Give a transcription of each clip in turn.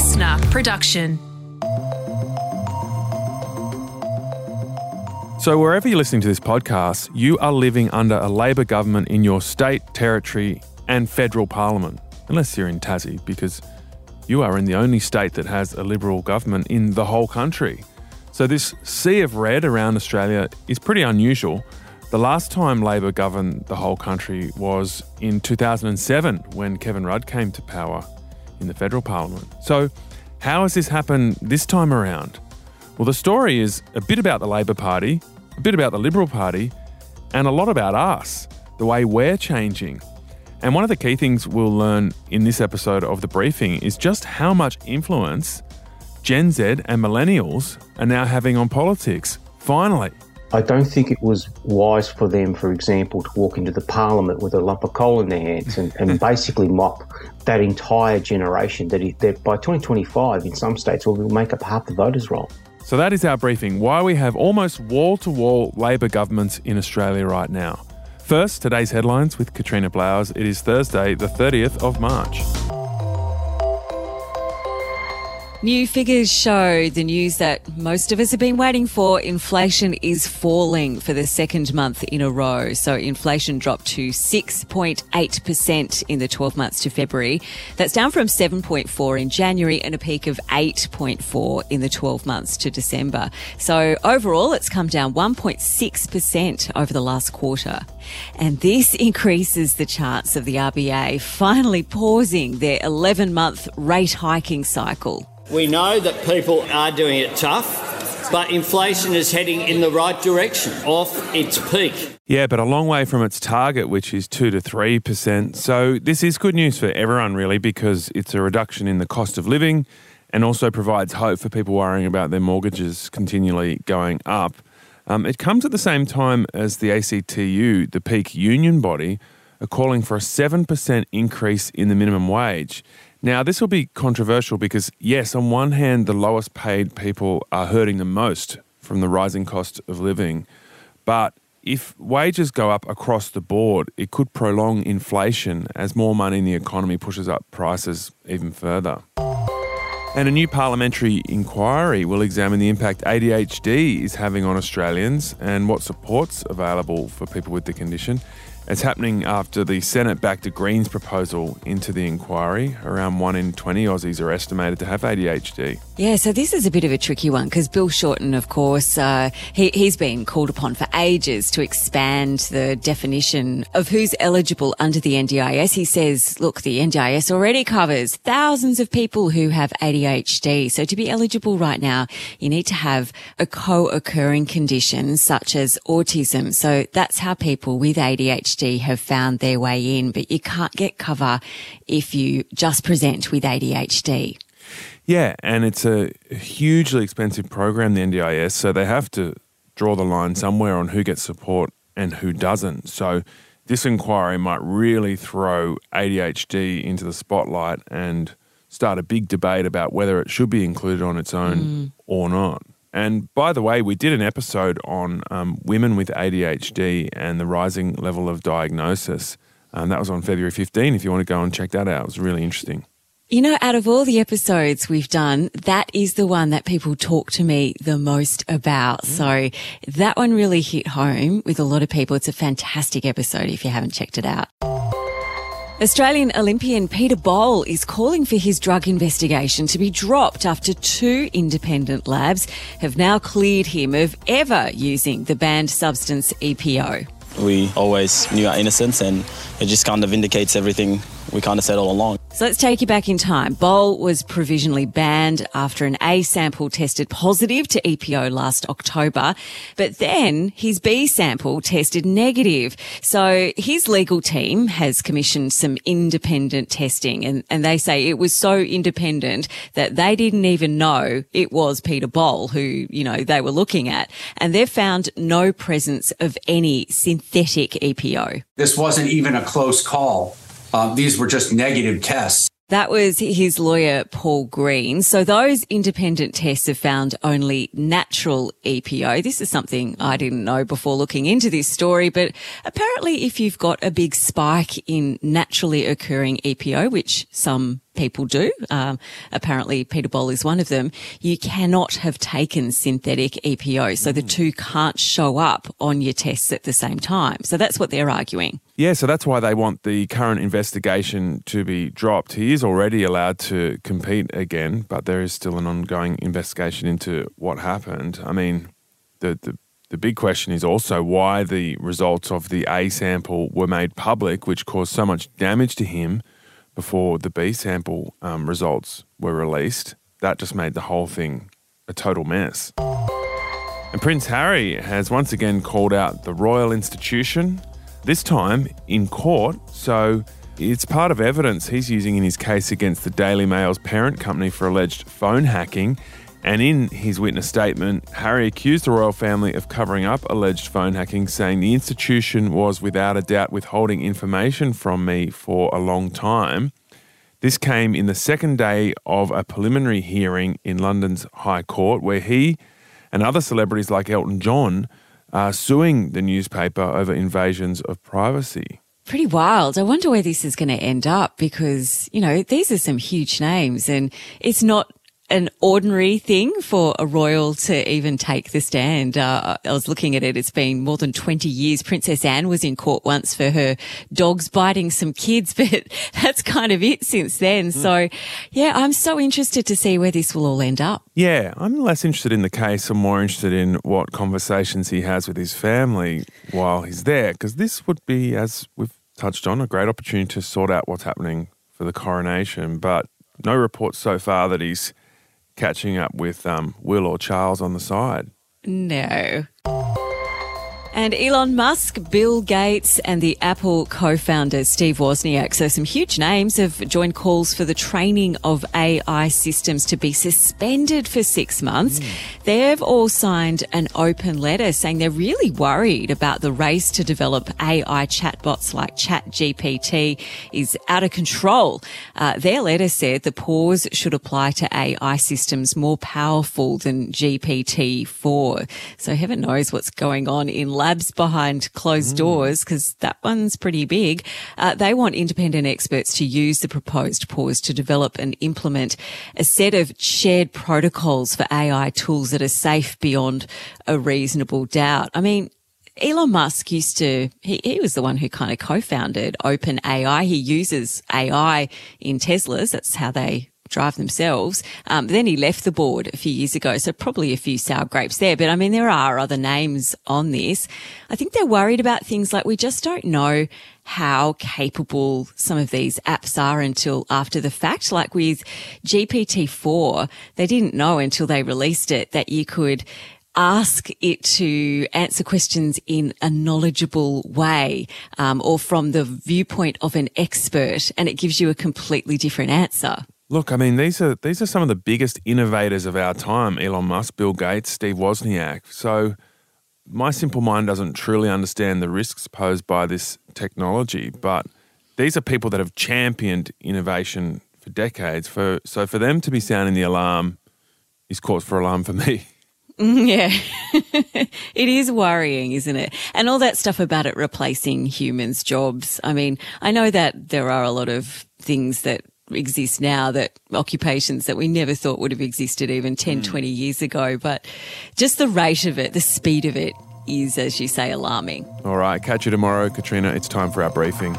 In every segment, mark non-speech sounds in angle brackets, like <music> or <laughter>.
listener production. So, wherever you're listening to this podcast, you are living under a Labor government in your state, territory, and federal parliament. Unless you're in Tassie, because you are in the only state that has a Liberal government in the whole country. So, this sea of red around Australia is pretty unusual. The last time Labor governed the whole country was in 2007 when Kevin Rudd came to power in the federal parliament. So, how has this happened this time around? Well, the story is a bit about the Labor Party, a bit about the Liberal Party, and a lot about us, the way we're changing. And one of the key things we'll learn in this episode of The Briefing is just how much influence Gen Z and millennials are now having on politics. Finally. I don't think it was wise for them, for example, to walk into the parliament with a lump of coal in their hands and, and <laughs> basically mop that entire generation that, that by 2025 in some states will make up half the voters' roll. So that is our briefing why we have almost wall to wall Labor governments in Australia right now. First, today's headlines with Katrina Blowers. It is Thursday, the 30th of March. New figures show the news that most of us have been waiting for. Inflation is falling for the second month in a row. So inflation dropped to 6.8% in the 12 months to February. That's down from 7.4 in January and a peak of 8.4 in the 12 months to December. So overall, it's come down 1.6% over the last quarter. And this <laughs> increases the chance of the RBA finally pausing their 11 month rate hiking cycle. We know that people are doing it tough, but inflation is heading in the right direction, off its peak. Yeah, but a long way from its target, which is 2 to 3%. So this is good news for everyone, really, because it's a reduction in the cost of living and also provides hope for people worrying about their mortgages continually going up. Um, it comes at the same time as the ACTU, the peak union body, are calling for a 7% increase in the minimum wage. Now, this will be controversial because, yes, on one hand, the lowest paid people are hurting the most from the rising cost of living. But if wages go up across the board, it could prolong inflation as more money in the economy pushes up prices even further. And a new parliamentary inquiry will examine the impact ADHD is having on Australians and what supports available for people with the condition. It's happening after the Senate backed a Greens proposal into the inquiry. Around 1 in 20 Aussies are estimated to have ADHD. Yeah, so this is a bit of a tricky one because Bill Shorten, of course, uh, he, he's been called upon for ages to expand the definition of who's eligible under the NDIS. He says, look, the NDIS already covers thousands of people who have ADHD. So to be eligible right now, you need to have a co-occurring condition such as autism. So that's how people with ADHD have found their way in, but you can't get cover if you just present with ADHD. Yeah, and it's a hugely expensive program, the NDIS, so they have to draw the line somewhere on who gets support and who doesn't. So this inquiry might really throw ADHD into the spotlight and start a big debate about whether it should be included on its own mm. or not. And by the way, we did an episode on um, women with ADHD and the rising level of diagnosis. Um, that was on February 15. If you want to go and check that out, it was really interesting. You know, out of all the episodes we've done, that is the one that people talk to me the most about. So that one really hit home with a lot of people. It's a fantastic episode if you haven't checked it out. Australian Olympian Peter Bol is calling for his drug investigation to be dropped after two independent labs have now cleared him of ever using the banned substance EPO. We always knew our innocence, and it just kind of indicates everything we kind of said all along. So let's take you back in time. Bol was provisionally banned after an A sample tested positive to EPO last October, but then his B sample tested negative. So his legal team has commissioned some independent testing and, and they say it was so independent that they didn't even know it was Peter Bol who, you know, they were looking at. And they've found no presence of any synthetic EPO. This wasn't even a close call. Uh, these were just negative tests. That was his lawyer, Paul Greene. So those independent tests have found only natural EPO. This is something I didn't know before looking into this story, but apparently if you've got a big spike in naturally occurring EPO, which some people do. Um, apparently, Peter Bol is one of them. You cannot have taken synthetic EPO, so the two can't show up on your tests at the same time. So that's what they're arguing. Yeah, so that's why they want the current investigation to be dropped. He is already allowed to compete again, but there is still an ongoing investigation into what happened. I mean, the, the the big question is also why the results of the A sample were made public, which caused so much damage to him before the B sample um, results were released. That just made the whole thing a total mess. And Prince Harry has once again called out the royal institution, this time in court. So it's part of evidence he's using in his case against the Daily Mail's parent company for alleged phone hacking and in his witness statement, Harry accused the royal family of covering up alleged phone hacking, saying the institution was without a doubt withholding information from me for a long time. This came in the second day of a preliminary hearing in London's High Court, where he and other celebrities like Elton John are suing the newspaper over invasions of privacy pretty wild. I wonder where this is going to end up because, you know, these are some huge names and it's not an ordinary thing for a royal to even take the stand. Uh, I was looking at it. It's been more than 20 years. Princess Anne was in court once for her dogs biting some kids, <laughs> but that's kind of it since then. Mm. So yeah, I'm so interested to see where this will all end up. Yeah, I'm less interested in the case. I'm more interested in what conversations he has with his family while he's there, because this would be, as we've touched on, a great opportunity to sort out what's happening for the coronation. But no reports so far that he's catching up with um, Will or Charles on the side. No. And Elon Musk, Bill Gates, and the Apple co founder Steve Wozniak, so some huge names, have joined calls for the training of AI systems to be suspended for six months. Mm. They've all signed an open letter saying they're really worried about the race to develop AI chatbots like ChatGPT is out of control. Uh, their letter said the pause should apply to AI systems more powerful than GPT-4. So heaven knows what's going on in labs behind closed mm. doors because that one's pretty big. Uh, they want independent experts to use the proposed pause to develop and implement a set of shared protocols for AI tools that are safe beyond a reasonable doubt. I mean, Elon Musk used to, he, he was the one who kind of co-founded OpenAI. He uses AI in Teslas. That's how they drive themselves. Um, then he left the board a few years ago, so probably a few sour grapes there. But I mean, there are other names on this. I think they're worried about things like we just don't know how capable some of these apps are until after the fact. Like with GPT-4, they didn't know until they released it that you could ask it to answer questions in a knowledgeable way um, or from the viewpoint of an expert and it gives you a completely different answer Look, I mean, these are these are some of the biggest innovators of our time: Elon Musk, Bill Gates, Steve Wozniak. So, my simple mind doesn't truly understand the risks posed by this technology, but these are people that have championed innovation for decades. For so, for them to be sounding the alarm is cause for alarm for me. <laughs> Mm, yeah, <laughs> it is worrying, isn't it? And all that stuff about it replacing humans' jobs. I mean, I know that there are a lot of things that exist now that occupations that we never thought would have existed even 10, mm. 20 years ago. But just the rate of it, the speed of it is, as you say, alarming. All right. Catch you tomorrow, Katrina. It's time for our briefing.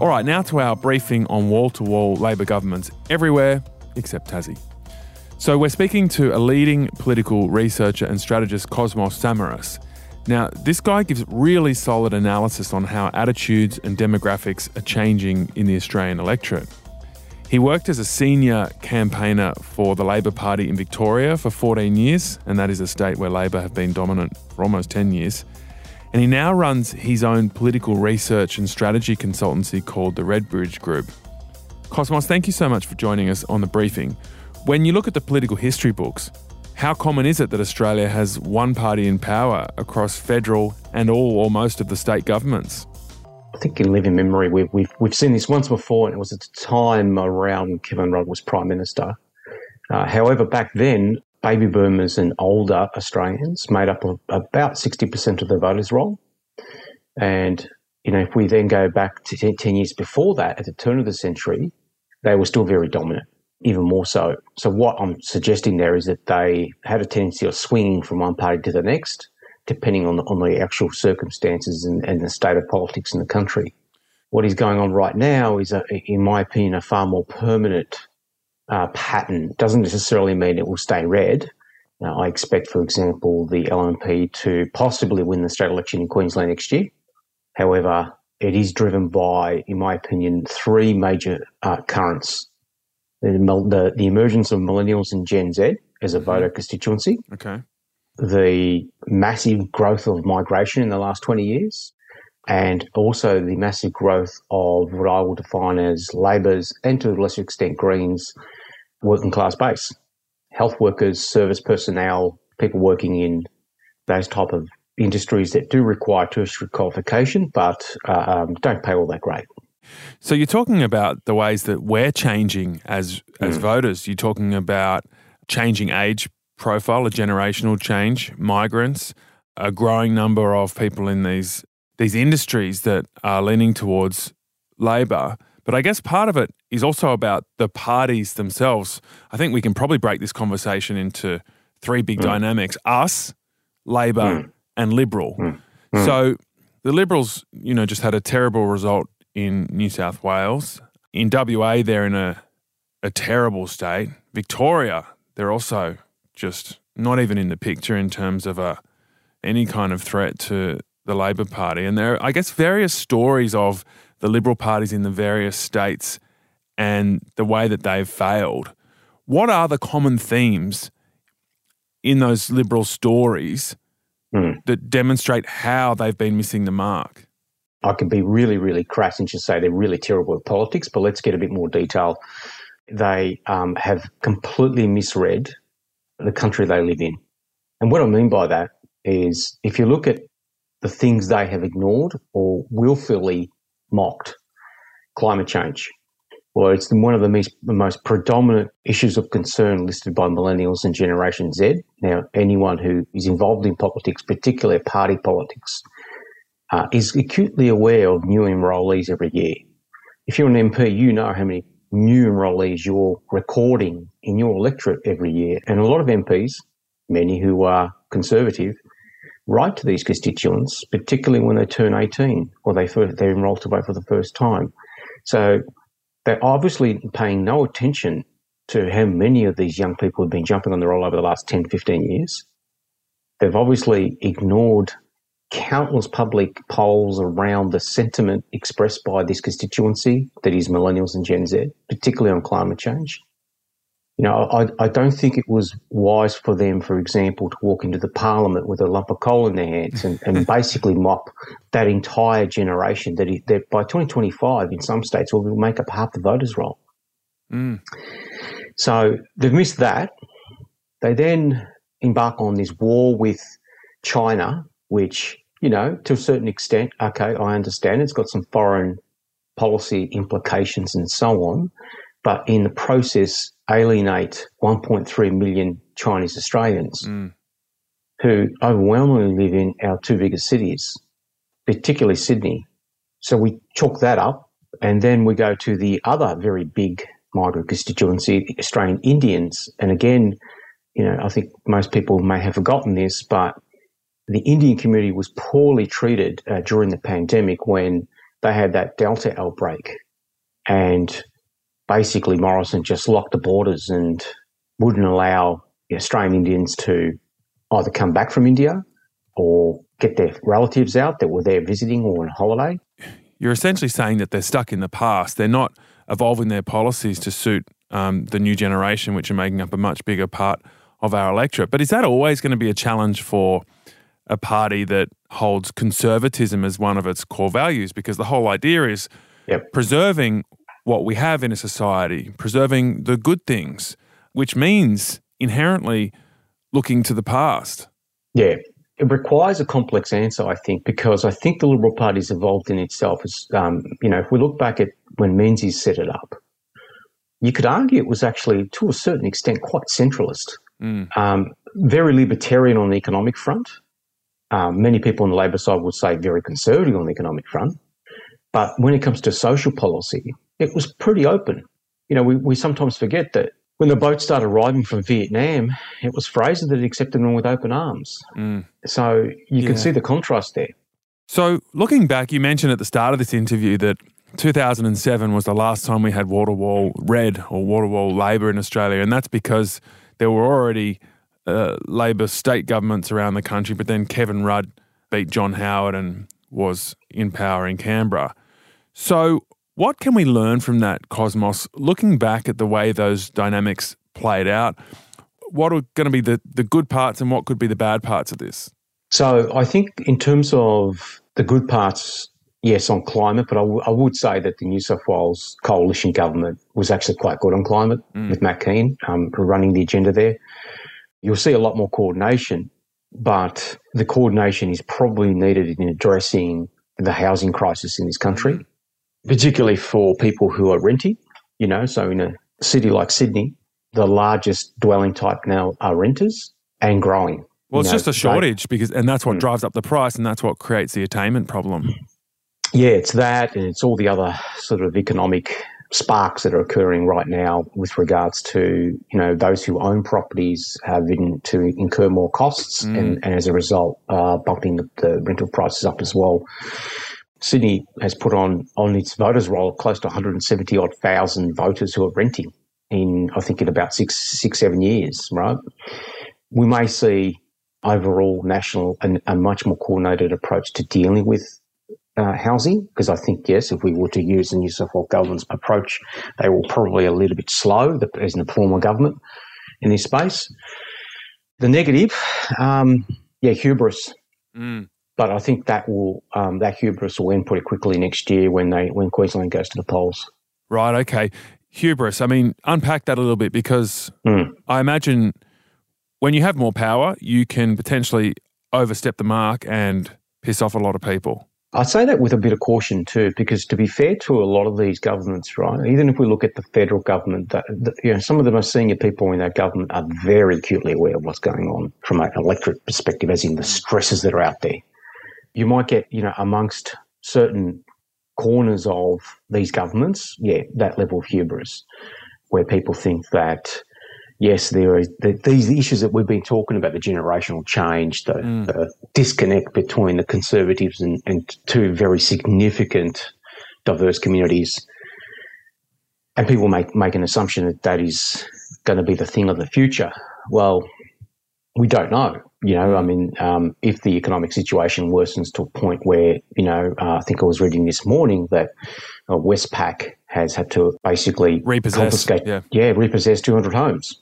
All right, now to our briefing on wall to wall Labor governments everywhere except Tassie. So we're speaking to a leading political researcher and strategist, Kosmos Samaras. Now, this guy gives really solid analysis on how attitudes and demographics are changing in the Australian electorate. He worked as a senior campaigner for the Labor Party in Victoria for 14 years, and that is a state where Labor have been dominant for almost 10 years. And he now runs his own political research and strategy consultancy called the Redbridge Group. Kosmos, thank you so much for joining us on the briefing. When you look at the political history books, how common is it that Australia has one party in power across federal and all or most of the state governments? I think in living memory, we've, we've, we've seen this once before, and it was at the time around Kevin Rudd was Prime Minister. Uh, however, back then, baby boomers and older Australians made up about 60% of the voters roll. And, you know, if we then go back to 10 years before that, at the turn of the century, they were still very dominant, even more so. So what I'm suggesting there is that they have a tendency of swinging from one party to the next, depending on the, on the actual circumstances and, and the state of politics in the country. What is going on right now is, a, in my opinion, a far more permanent uh, pattern. Doesn't necessarily mean it will stay red. Now, I expect, for example, the LNP to possibly win the state election in Queensland next year. However, it is driven by, in my opinion, three major uh, currents. The, the, the, emergence of millennials and Gen Z as a voter constituency. Okay. The massive growth of migration in the last 20 years. And also the massive growth of what I will define as Labor's and to a lesser extent Greens working class base. Health workers, service personnel, people working in those type of industries that do require tertiary qualification, but uh, um, don't pay all that great. So you're talking about the ways that we're changing as as mm. voters. You're talking about changing age profile, a generational change, migrants, a growing number of people in these these industries that are leaning towards Labor. But I guess part of it is also about the parties themselves. I think we can probably break this conversation into three big mm. dynamics: us, Labor, mm and Liberal. Mm. Mm. So the Liberals, you know, just had a terrible result in New South Wales. In WA, they're in a, a terrible state. Victoria, they're also just not even in the picture in terms of a any kind of threat to the Labor Party. And there are, I guess, various stories of the Liberal parties in the various states and the way that they've failed. What are the common themes in those Liberal stories mm. that demonstrate how they've been missing the mark? I could be really, really crass and just say they're really terrible at politics, but let's get a bit more detail. They um, have completely misread the country they live in. And what I mean by that is if you look at the things they have ignored or willfully mocked, climate change, well, it's one of the most, the most predominant issues of concern listed by millennials and Generation Z. Now, anyone who is involved in politics, particularly party politics, uh, is acutely aware of new enrollees every year. If you're an MP, you know how many new enrollees you're recording in your electorate every year. And a lot of MPs, many who are conservative, write to these constituents, particularly when they turn 18 or they they enroll to vote for the first time. So they're obviously paying no attention to how many of these young people have been jumping on the roll over the last 10, 15 years. They've obviously ignored countless public polls around the sentiment expressed by this constituency, that is millennials and Gen Z, particularly on climate change you know, I, I don't think it was wise for them, for example, to walk into the parliament with a lump of coal in their hands and, and <laughs> basically mop that entire generation that, that by 2025 in some states will make up half the voters' roll. Mm. So they've missed that. They then embark on this war with China, which, you know, to a certain extent, okay, I understand it's got some foreign policy implications and so on but in the process alienate 1.3 million Chinese Australians mm. who overwhelmingly live in our two biggest cities, particularly Sydney. So we chalk that up and then we go to the other very big migrant constituency, the Australian Indians. And again, you know, I think most people may have forgotten this, but the Indian community was poorly treated uh, during the pandemic when they had that Delta outbreak. And basically Morrison just locked the borders and wouldn't allow Australian Indians to either come back from India or get their relatives out that were there visiting or on holiday. You're essentially saying that they're stuck in the past. They're not evolving their policies to suit um, the new generation, which are making up a much bigger part of our electorate. But is that always going to be a challenge for a party that holds conservatism as one of its core values? Because the whole idea is yep. preserving what we have in a society, preserving the good things, which means inherently looking to the past. Yeah. It requires a complex answer, I think, because I think the Liberal Party's evolved in itself. As um, you know, if we look back at when Menzies set it up, you could argue it was actually, to a certain extent, quite centralist Um, very libertarian on the economic front. Um, many people on the Labor side would say very conservative on the economic front. But when it comes to social policy, it was pretty open. You know, we, we sometimes forget that when the boats started arriving from Vietnam, it was Fraser that accepted them with open arms. So you Yeah. can see the contrast there. So, looking back, you mentioned at the start of this interview that 2007 was the last time we had water wall red or water wall Labor in Australia, and that's because there were already uh, Labor state governments around the country, but then Kevin Rudd beat John Howard and was in power in Canberra. So, what can we learn from that, Kosmos? Looking back at the way those dynamics played out, what are going to be the, the good parts and what could be the bad parts of this? So I think in terms of the good parts, yes, on climate, but I, w- I would say that the New South Wales coalition government was actually quite good on climate with Matt Kean um, running the agenda there. You'll see a lot more coordination, but the coordination is probably needed in addressing the housing crisis in this country, particularly for people who are renting. You know, so in a city like Sydney, the largest dwelling type now are renters and growing. Well, it's know, just a they- shortage because, and that's what Mm. drives up the price, and that's what creates the attainment problem. Yeah, it's that, and it's all the other sort of economic sparks that are occurring right now with regards to you know those who own properties having to incur more costs, and, and as a result, uh, bumping the, the rental prices up as well. Sydney has put on on its voters roll close to 170 odd thousand voters who are renting in I think in about six six seven years, right? We may see overall national and a much more coordinated approach to dealing with uh, housing because I think yes, if we were to use the New South Wales government's approach, they were probably a little bit slow the- as in the former government in this space. The negative, um, yeah, hubris. But I think that will um, that hubris will end pretty quickly next year when they when Queensland goes to the polls. Right. Okay. Hubris. I mean, unpack that a little bit because Mm. I imagine when you have more power, you can potentially overstep the mark and piss off a lot of people. I say that with a bit of caution too, because to be fair to a lot of these governments, right? Even if we look at the federal government, that, that, you know, some of the most senior people in that government are very acutely aware of what's going on from an electorate perspective, as in the stresses that are out there. You might get, you know, amongst certain corners of these governments, yeah, that level of hubris, where people think that yes, there is the, these issues that we've been talking about the generational change, the, the disconnect between the conservatives and, and two very significant diverse communities. And people make, make an assumption that that is going to be the thing of the future. Well, we don't know. You know, I mean, um, if the economic situation worsens to a point where, you know, uh, I think I was reading this morning that uh, Westpac has had to basically Repossess, confiscate, yeah. yeah, repossess 200 homes.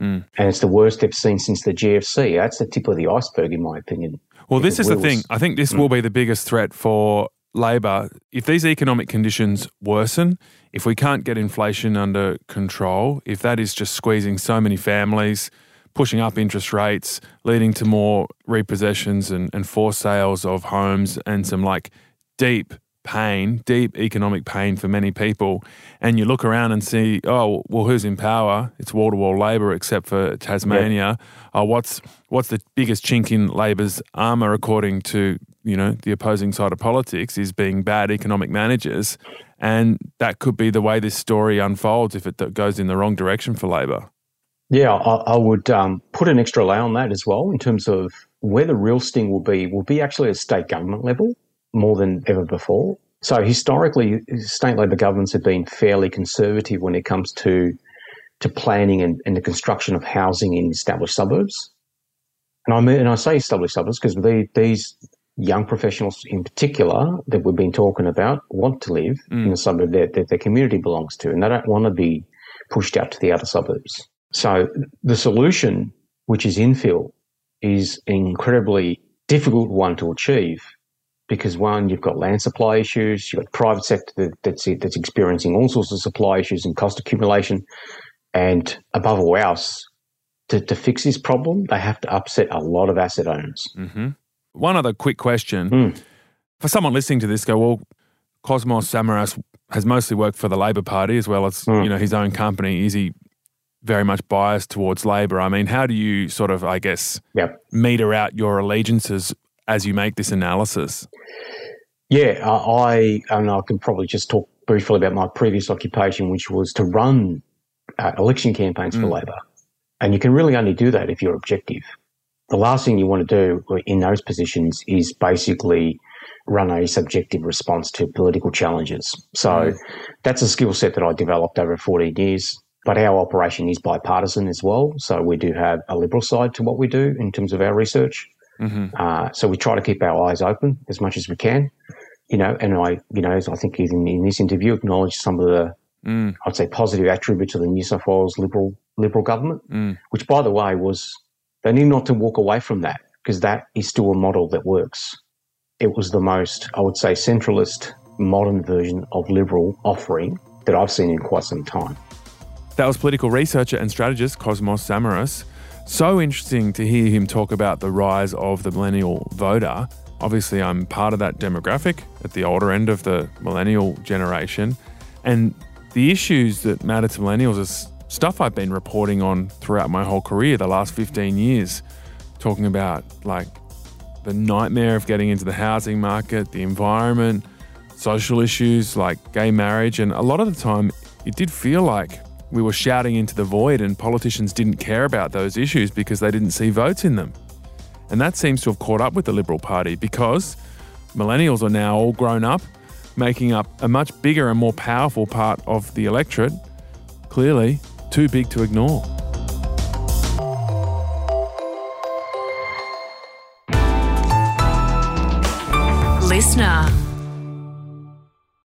Mm. And it's the worst they've seen since the GFC. That's the tip of the iceberg, in my opinion. Well, this is the thing. I think this mm. will be the biggest threat for Labor. If these economic conditions worsen, if we can't get inflation under control, if that is just squeezing so many families, pushing up interest rates, leading to more repossessions and, and forced sales of homes and some like deep pain, deep economic pain for many people, and you look around and see, oh, well, who's in power? It's wall to wall Labor, except for Tasmania. Uh, what's what's the biggest chink in Labor's armor, according to you know the opposing side of politics, is being bad economic managers, and that could be the way this story unfolds if it goes in the wrong direction for Labor. Yeah, I, I would um, put an extra layer on that as well in terms of where the real sting will be, will be actually at state government level more than ever before. So historically, state Labor governments have been fairly conservative when it comes to to planning and, and the construction of housing in established suburbs. And I mean, and I say established suburbs because the, these young professionals in particular that we've been talking about want to live in mm. the suburb that, that their community belongs to, and they don't want to be pushed out to the other suburbs. So the solution, which is infill, is an incredibly difficult one to achieve because one, you've got land supply issues, you've got private sector that, that's that's experiencing all sorts of supply issues and cost accumulation, and above all else, to, to fix this problem, they have to upset a lot of asset owners. Mm-hmm. One other quick question hmm. for someone listening to this: Go well, Kosmos Samaras has mostly worked for the Labor Party as well as hmm. you know his own company. Is he very much biased towards Labor. I mean, how do you sort of, I guess, Yep. meter out your allegiances as you make this analysis? Yeah, I and I can probably just talk briefly about my previous occupation, which was to run uh, election campaigns for Labor, and you can really only do that if you're objective. The last thing you want to do in those positions is basically run a subjective response to political challenges. So that's a skill set that I developed over 14 years. But our operation is bipartisan as well. So we do have a liberal side to what we do in terms of our research. Mm-hmm. Uh, so we try to keep our eyes open as much as we can, you know. And I, you know, as I think in, in this interview, acknowledge some of the, mm. I'd say, positive attributes of the New South Wales liberal liberal government, mm. which, by the way, was they need not to walk away from that because that is still a model that works. It was the most, I would say, centralist modern version of liberal offering that I've seen in quite some time. That was political researcher and strategist Kosmos Samaras. So interesting to hear him talk about the rise of the millennial voter. Obviously, I'm part of that demographic at the older end of the millennial generation. And the issues that matter to millennials is stuff I've been reporting on throughout my whole career, the last 15 years, talking about like the nightmare of getting into the housing market, the environment, social issues like gay marriage. And a lot of the time, it did feel like we were shouting into the void and politicians didn't care about those issues because they didn't see votes in them. And that seems to have caught up with the Liberal Party because millennials are now all grown up, making up a much bigger and more powerful part of the electorate. Clearly, too big to ignore. Listener.